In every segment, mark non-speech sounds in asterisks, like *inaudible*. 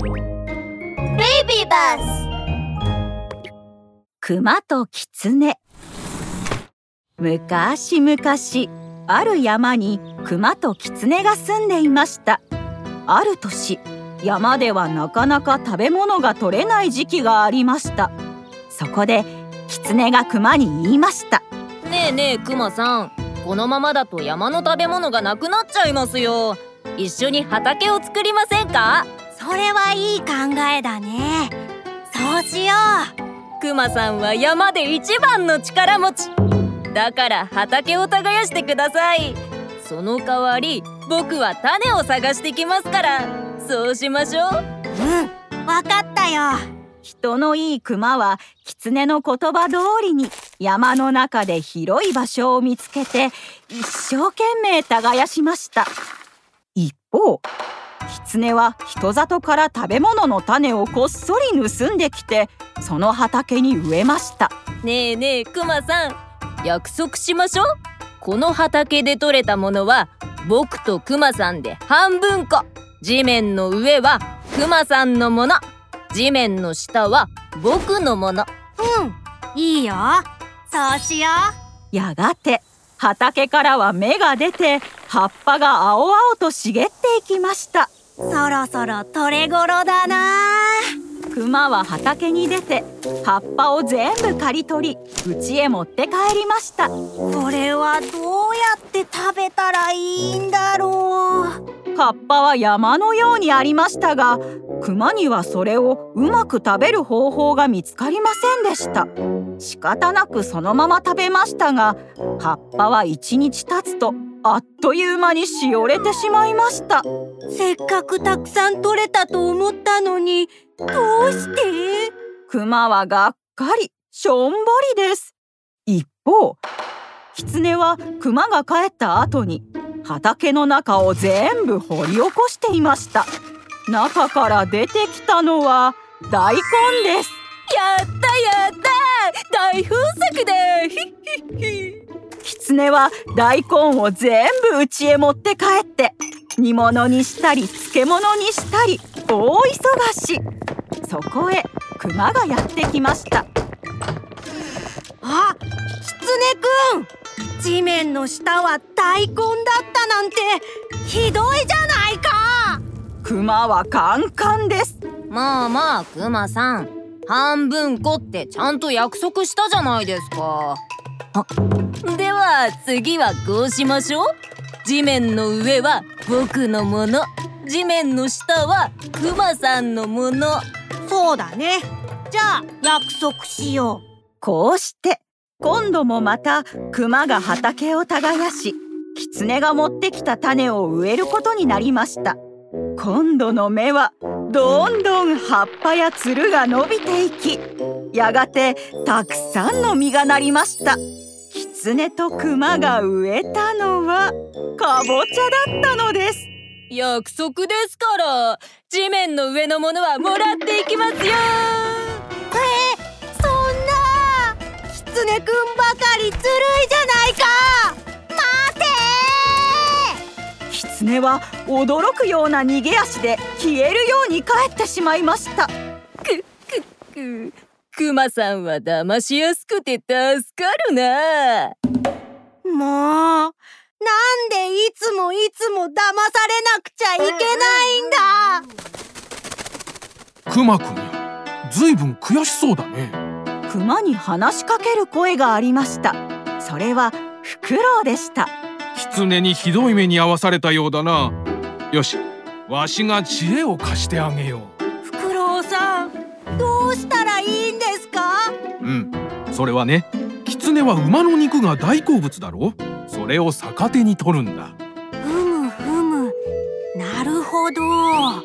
ベイビーバス熊と狐。昔々ある山に熊と狐が住んでいました。ある年山ではなかなか食べ物が取れない時期がありました。そこで狐が熊に言いました。ねえねえ熊さん。このままだと山の食べ物がなくなっちゃいますよ。一緒に畑を作りませんか？それはいい考えだね。そうしよう。クマさんは山で一番の力持ち。だから畑を耕してください。その代わり僕は種を探してきますから。そうしましょう。うんわかったよ。人のいい熊は狐の言葉通りに山の中で広い場所を見つけて一生懸命耕しました。一方狐は人里から食べ物の種をこっそり盗んできてその畑に植えました。ねえねえクマさん約束しましょう。この畑で採れたものは僕とクマさんで半分こ。地面の上はクマさんのもの。地面の下は僕のもの。うんいいよ。そうしよう。やがて畑からは芽が出て葉っぱが青々と茂っていきましたそろそろ取れ頃だな。熊は畑に出て葉っぱを全部刈り取り家へ持って帰りました。これはどうやって食べたらいいんだろう。葉っぱは山のようにありましたが熊にはそれをうまく食べる方法が見つかりませんでした。仕方なくそのまま食べましたが葉っぱは一日経つとあっという間にしおれてしまいました。せっかくたくさん取れたと思ったのにどうして？熊はがっかりしょんぼりです。一方狐は熊が帰った後に畑の中を全部掘り起こしていました。中から出てきたのは大根です。やったやった！大豊作だ狐は大根を全部家へ持って帰って煮物にしたり漬物にしたり大忙し。そこへ熊がやってきました。あ狐くん地面の下は大根だったなんてひどいじゃないか。熊はカンカンです。まあまあ熊さん半分こってちゃんと約束したじゃないですかでは次はこうしましょう？地面の上は僕のもの。地面の下はクマさんのもの。そうだね。じゃあ約束しよう。こうして今度もまたクマが畑を耕し狐が持ってきた種を植えることになりました今度の芽はどんどん葉っぱやつるが伸びていきやがてたくさんの実がなりました。狐と熊が植えたのはかぼちゃだったのです。約束ですから地面の上のものはもらっていきますよ。えー、そんな狐くんばか待て狐は驚くような逃げ足で消えるように帰ってしまいました。くくくクマさんは騙しやすくて助かるな。もうなんでいつもいつも騙されなくちゃいけないんだ。クマくんずいぶん悔しそうだね。クマに話しかける声がありました。それはフクロウでした狐にひどい目に遭わされたようだな。よしわしが知恵を貸してあげよう。フクロウさんどうしたらいいんですか？うんそれはね狐は馬の肉が大好物だろ？それを逆手に取るんだ。ふむふむ。なるほど。わ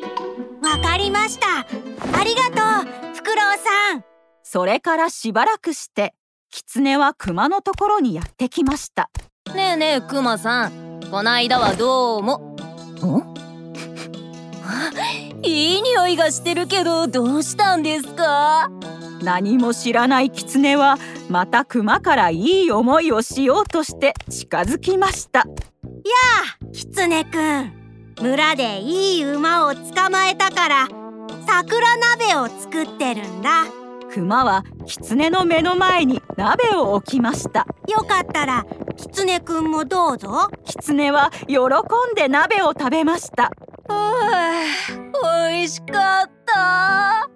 かりました。ありがとうフクロウさん。それからしばらくして狐は熊のところにやってきましたねえねえクマさん。こないだはどうも *laughs* いい匂いがしてるけどどうしたんですか？何も知らない狐はまた熊からいい思いをしようとして近づきました。やあ狐くん。村でいい馬を捕まえたから桜鍋を作ってるんだ。熊は狐の目の前に鍋を置きました。よかったら狐くんもどうぞ。狐は喜んで鍋を食べました。美味しかった。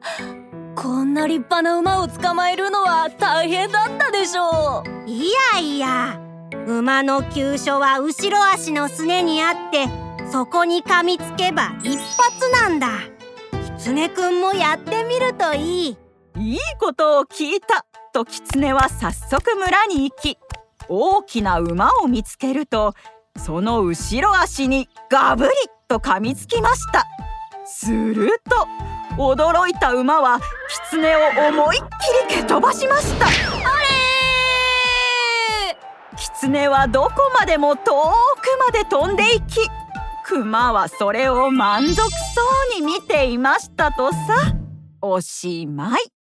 こんな立派な馬を捕まえるのは大変だったでしょう。いやいや。馬の急所は後ろ足のすねにあってそこに噛みつけば一発なんだ。狐くんもやってみるといい。いいことを聞いた。と狐は早速村に行き大きな馬を見つけるとその後ろ足にガブリと噛みつきました。すると驚いた馬は狐を思いっきり蹴飛ばしました。あれ狐はどこまでも遠くまで飛んでいき熊はそれを満足そうに見ていましたとさおしまい。